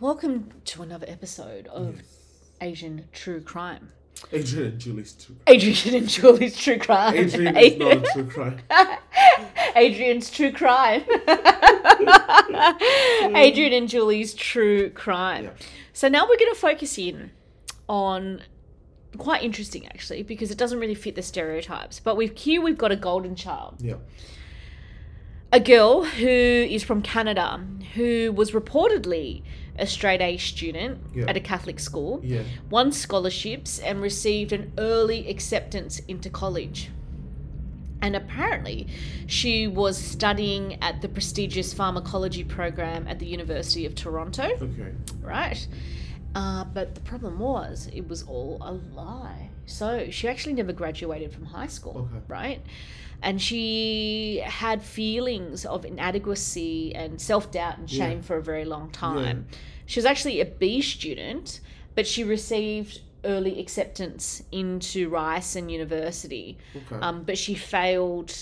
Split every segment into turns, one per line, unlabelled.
Welcome to another episode of Asian True Crime.
Adrian and Julie's true. Crime.
Adrian and Julie's True Crime.
Adrian is not a true crime.
Adrian's True Crime. Adrian and Julie's True Crime.
Yeah.
So now we're going to focus in on quite interesting actually because it doesn't really fit the stereotypes. But we've here we've got a golden child.
Yeah.
A girl who is from Canada who was reportedly a straight A student
Yeah.
at a Catholic school,
Yeah.
won scholarships, and received an early acceptance into college. And apparently, she was studying at the prestigious pharmacology program at the University of Toronto,
Okay.
right? Uh, but the problem was, it was all a lie. So she actually never graduated from high school,
Okay.
right? And she had feelings of inadequacy and self doubt and shame
Yeah.
for a very long time. She was actually a B student, but she received early acceptance into Ryerson University.
Okay.
Um, but she failed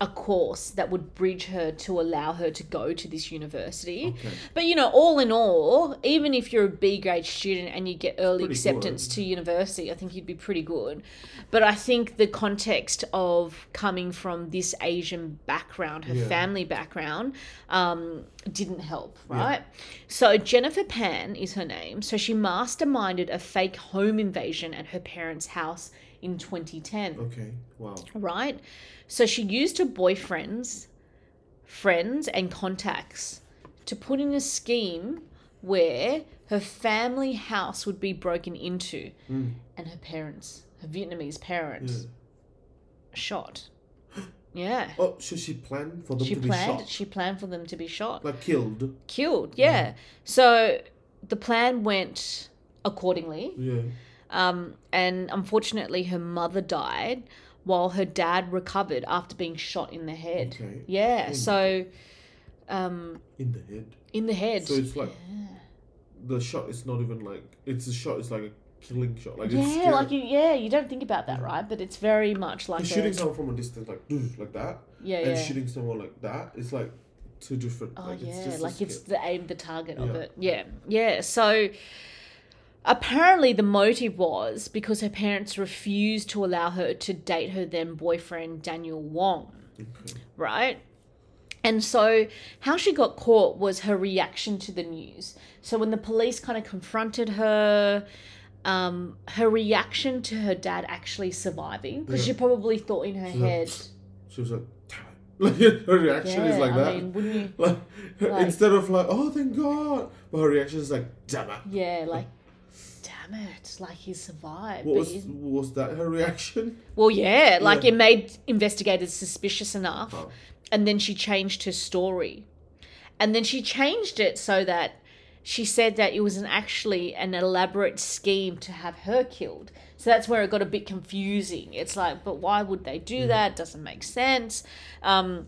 a course that would bridge her to allow her to go to this university.
Okay.
But you know, all in all, even if you're a B grade student and you get early
Pretty
acceptance
good.
to university, I think you'd be pretty good. But I think the context of coming from this Asian background, her
Yeah.
family background, um, didn't help, right? So Jennifer Pan is her name. So she masterminded a fake home invasion at her parents' house in 2010
Okay. Wow.
right? So she used her boyfriends, friends, and contacts to put in a scheme where her family house would be broken into
Mm.
and her parents, her Vietnamese parents,
Yeah.
shot. Yeah.
Oh, so she planned for them
She
to be
planned
shot,
she planned for them to be shot.
like killed.
Killed, yeah. So the plan went accordingly.
Yeah.
Um, and unfortunately, her mother died while her dad recovered after being shot in the head.
Okay.
Yeah,
Oh.
so um,
In the head.
in the head.
So it's like the shot is not even like it's a shot. It's like a killing shot. Like
yeah, like you, yeah, you don't think about that, right? But it's very much like a,
shooting someone from a distance, like like that,
yeah,
and
yeah.
shooting someone like that, it's like two different.
Oh
like,
yeah,
it's just
like it's the aim, the target of it. Yeah, yeah. So apparently, the motive was because her parents refused to allow her to date her then boyfriend Daniel Wong.
Okay.
right? And so, how she got caught was her reaction to the news. So, when the police kind of confronted her, um, her reaction to her dad actually surviving, because
Yeah.
she probably thought in her
like,
head,
She was like, Like her reaction
yeah,
is like
I
that.
mean, wouldn't you?
like,
Like-
instead of like, "Oh, thank God," but her reaction is like, "Damn it!"
Yeah, like, damn it, like he survived.
What was was that her reaction?
well, yeah, like
Yeah.
it made investigators suspicious enough.
Oh.
and then she changed her story and then she changed it so that she said that it was an actually an elaborate scheme to have her killed so that's where it got a bit confusing it's like but why would they do that doesn't make sense um,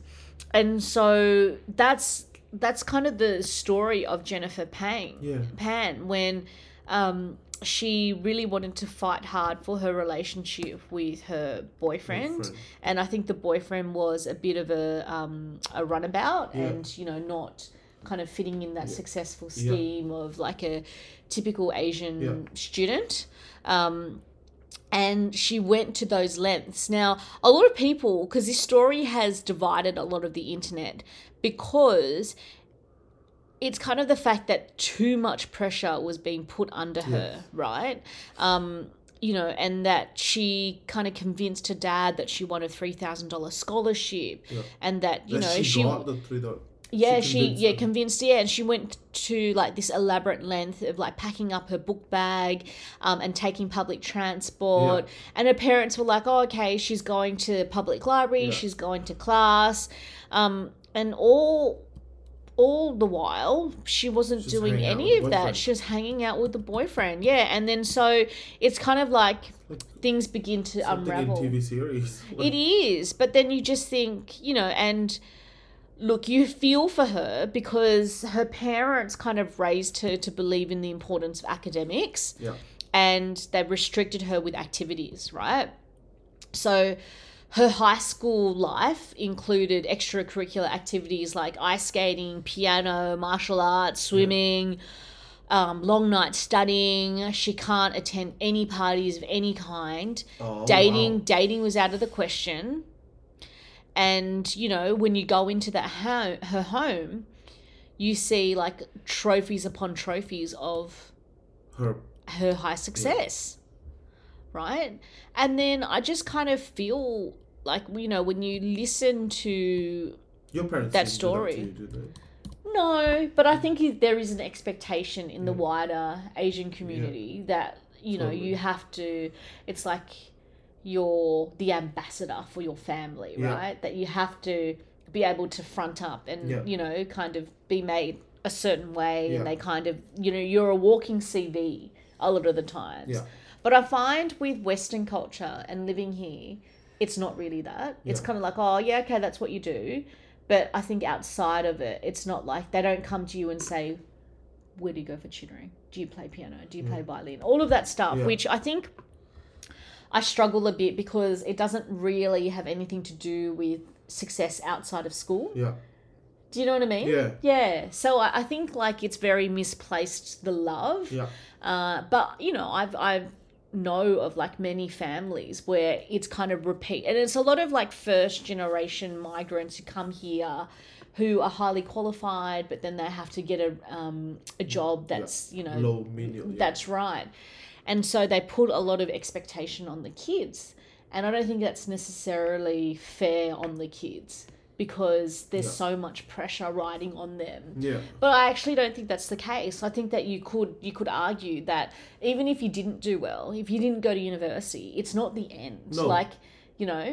and so that's that's kind of the story of jennifer payne
Yeah.
pan when um, she really wanted to fight hard for her relationship with her boyfriend,
Boyfriend.
and I think the boyfriend was a bit of a um, a runabout,
Yeah.
and you know not kind of fitting in that successful
Yeah.
scheme of like a typical Asian
Yeah.
student. Um, and she went to those lengths. Now, a lot of people, because this story has divided a lot of the internet, because it's kind of the fact that too much pressure was being put under her, right? Um, you know, and that she kind of convinced her dad that she won a three thousand dollar scholarship,
Yeah.
and that you
That
know
she, got the three dot.
yeah,
she
she,
convinced
yeah convinced yeah, and she went to like this elaborate length of like packing up her book bag, um, and taking public transport. And her parents were like, "Oh, okay, she's going to public library,
Yeah.
she's going to class," um, and all all the while she wasn't
She's
doing any of that. She was hanging out with the boyfriend, yeah. And then so it's kind of like things begin to unravel.
TV series.
It is, but then you just think, you know, and look, you feel for her because her parents kind of raised her to believe in the importance of academics
Yeah.
and they restricted her with activities, right? So her high school life included extracurricular activities like ice skating, piano, martial arts, swimming. um, long nights studying. She can't attend any parties of any kind.
Oh,
dating,
wow.
dating was out of the question. And you know, when you go into that home, her home, you see like trophies upon trophies of
Her.
her high success, right? And then I just kind of feel like you know when you listen to
Your parents.
That story.
to you,
no, but I think there is an expectation in the
Yeah.
wider Asian community that you know
Totally.
you have to. It's like you're the ambassador for your family,
Yeah.
right? That you have to be able to front up and
Yeah.
you know kind of be made a certain way,
Yeah.
and they kind of you know you're a walking CV a lot of the times.
Yeah.
But I find with Western culture and living here, it's not really that. It's kind of like, oh, yeah, okay, that's what you do. But I think outside of it, it's not like they don't come to you and say, where do you go for tutoring? Do you play piano? Do you play violin? All of that stuff,
Yeah.
which I think I struggle a bit because it doesn't really have anything to do with success outside of school.
Yeah.
Do you know what I mean?
Yeah.
Yeah. So I, I think like it's very misplaced the love.
Yeah.
Uh, but you know, I've I know of like many families where it's kind of repeat, and it's a lot of like first generation migrants who come here, who are highly qualified, but then they have to get a um, a job that's you know
Low, medium. Yeah.
that's right, and so they put a lot of expectation on the kids, and I don't think that's necessarily fair on the kids because there's
Yeah.
so much pressure riding on them.
Yeah.
But I actually don't think that's the case. I think that you could you could argue that even if you didn't do well, if you didn't go to university, it's not the end.
No.
Like, you know,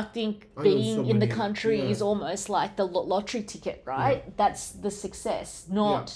I think
I
being
so
in the country
yeah.
is almost like the lottery ticket, right? That's the success, not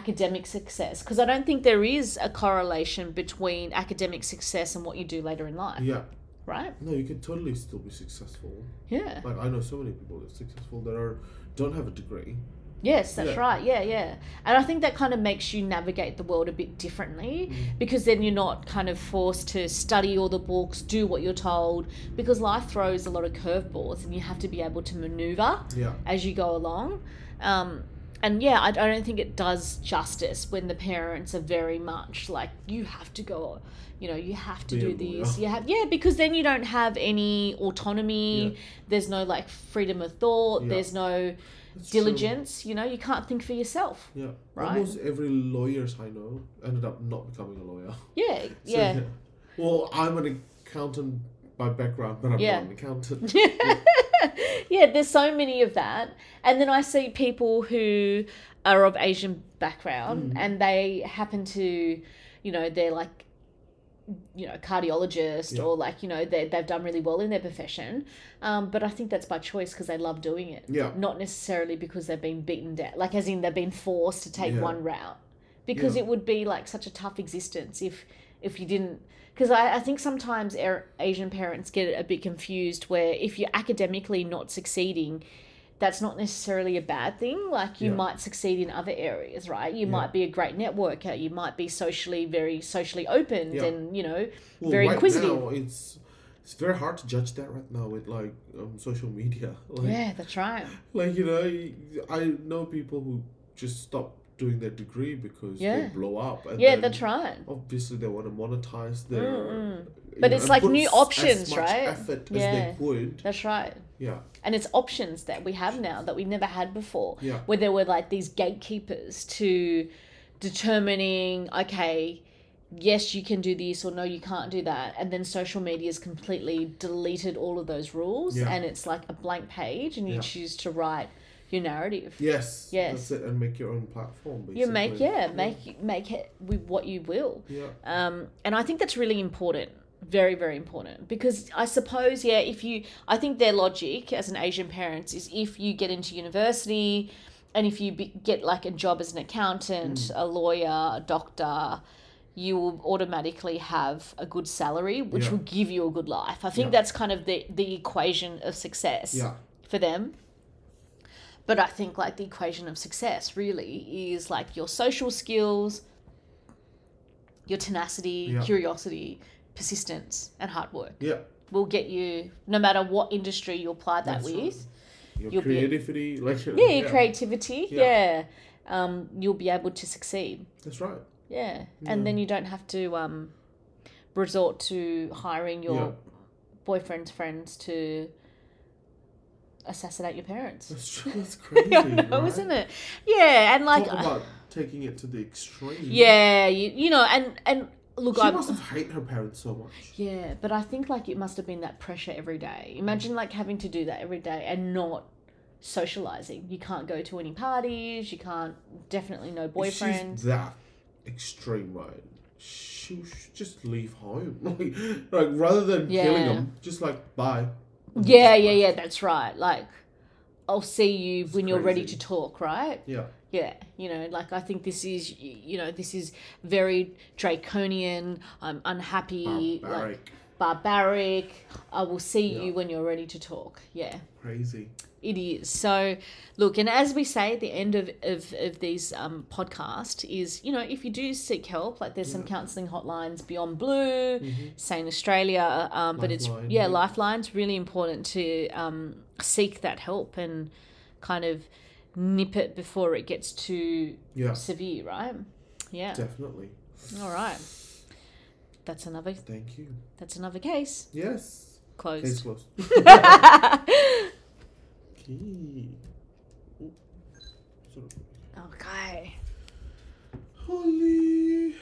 academic success. Because I don't think there is a correlation between academic success and what you do later in life,
Yeah.
Right?
No, you can totally still be successful.
Yeah.
Like I know so many people that are successful that are don't have a degree.
Yes, that's
Yeah.
right. Yeah, yeah. And I think that kind of makes you navigate the world a bit differently
Mm.
because then you're not kind of forced to study all the books, do what you're told, because life throws a lot of curveballs and you have to be able to maneuver
Yeah.
as you go along. Um, and yeah, I, I don't think it does justice when the parents are very much like, you have to go, you know, you have to
Be a
do this. You have, yeah, because then you don't have any autonomy.
Yeah.
There's no like freedom of thought.
Yeah.
There's no
That's true.
diligence. You know, you can't think for yourself.
Yeah.
Right?
Almost every lawyers I know ended up not becoming a lawyer.
Yeah,
So,
yeah.
Well, I'm an accountant by background, but I'm
Yeah.
not an accountant.
yeah, there's so many of that. And then I see people who are of Asian background
Mm.
and they happen to, you know, they're like, you know, cardiologist
Yeah.
or like, you know, they, they've done really well in their profession. Um, but I think that's by choice because they love doing it.
Yeah.
Not necessarily because they've been beaten down, like as in they've been forced to take
Yeah.
one route. Because
Yeah.
it would be like such a tough existence if if you didn't because I, I think sometimes Asian parents get a bit confused where if you're academically not succeeding, that's not necessarily a bad thing. Like you
Yeah.
might succeed in other areas, right? You
Yeah.
might be a great networker. You might be socially very socially open and you know
Well,
very
right
inquisitive.
now it's it's very hard to judge that right now with like um, social media. Like,
yeah, that's right.
like you know, I know people who just stop doing their degree because
Yeah.
they blow up. And
Yeah, that's right.
Obviously, they want to monetize their. You
But
know,
it's like new options,
as much
right?
Effort as
Yeah.
they could.
That's right.
Yeah,
And it's options that we have now that we never had before.
yeah,
where there were like these gatekeepers to determining okay yes you can do this or no you can't do that and then social media's completely deleted all of those rules
Yeah.
and it's like a blank page and you
Yeah.
choose to write your narrative
yes,
Yes.
That's it, and make your own platform. Basically.
you make yeah make make it with what you will
Yeah,
um, and I think that's really important, very, very important. Because I suppose, yeah, if you, I think their logic as an Asian parent is if you get into university and if you be, get like a job as an accountant, a lawyer, a doctor, you will automatically have a good salary, which
Yeah.
will give you a good life. I think
Yeah.
that's kind of the, the equation of success
yeah,
for them. But I think like the equation of success really is like your social skills, your tenacity,
Yeah.
curiosity, persistence, and hard work
yeah.
will get you no matter what industry you apply that
That's right.
with.
Your
You'll be-
creativity, like
Yeah, your creativity. Yeah.
Yeah.
um, you'll be able to succeed.
That's right.
Yeah. And then you don't have to um, resort to hiring your boyfriend's friends to assassinate your parents.
That's true. That's crazy.
Know,
right?
isn't it? Yeah, and like,
Talk about taking it to the extreme.
yeah, you, you know, and and look,
She
I
must have hated her parents so much.
yeah, but I think like it must have been that pressure every day. Imagine like having to do that every day and not socializing. You can't go to any parties. You can't definitely no boyfriends.
she's that extreme, right? She should just leave home. like, like rather than killing them, just like bye.
Yeah, yeah, yeah. That's right. Like, I'll see you
It's
when you're ready to talk. Right.
Yeah.
Yeah, you know, like I think this is, you know, this is very draconian. I'm unhappy, like
Barbaric.
barbaric. I will see
Yeah.
you when you're ready to talk. Yeah,
Crazy.
It is. So, look, and as we say at the end of, of, of these um, podcast is, you know, if you do seek help, like there's some counselling hotlines Beyond Blue, Sane Australia, um, but it's, yeah,
yeah.
Lifeline's really important to um, seek that help and kind of nip it before it gets too
Yeah.
severe, right? Yeah.
Definitely.
All right. That's another
Thank you.
that's another case
Yes.
closed.
Case closed. Key. Ooh. Sort of-
okay.
Holly.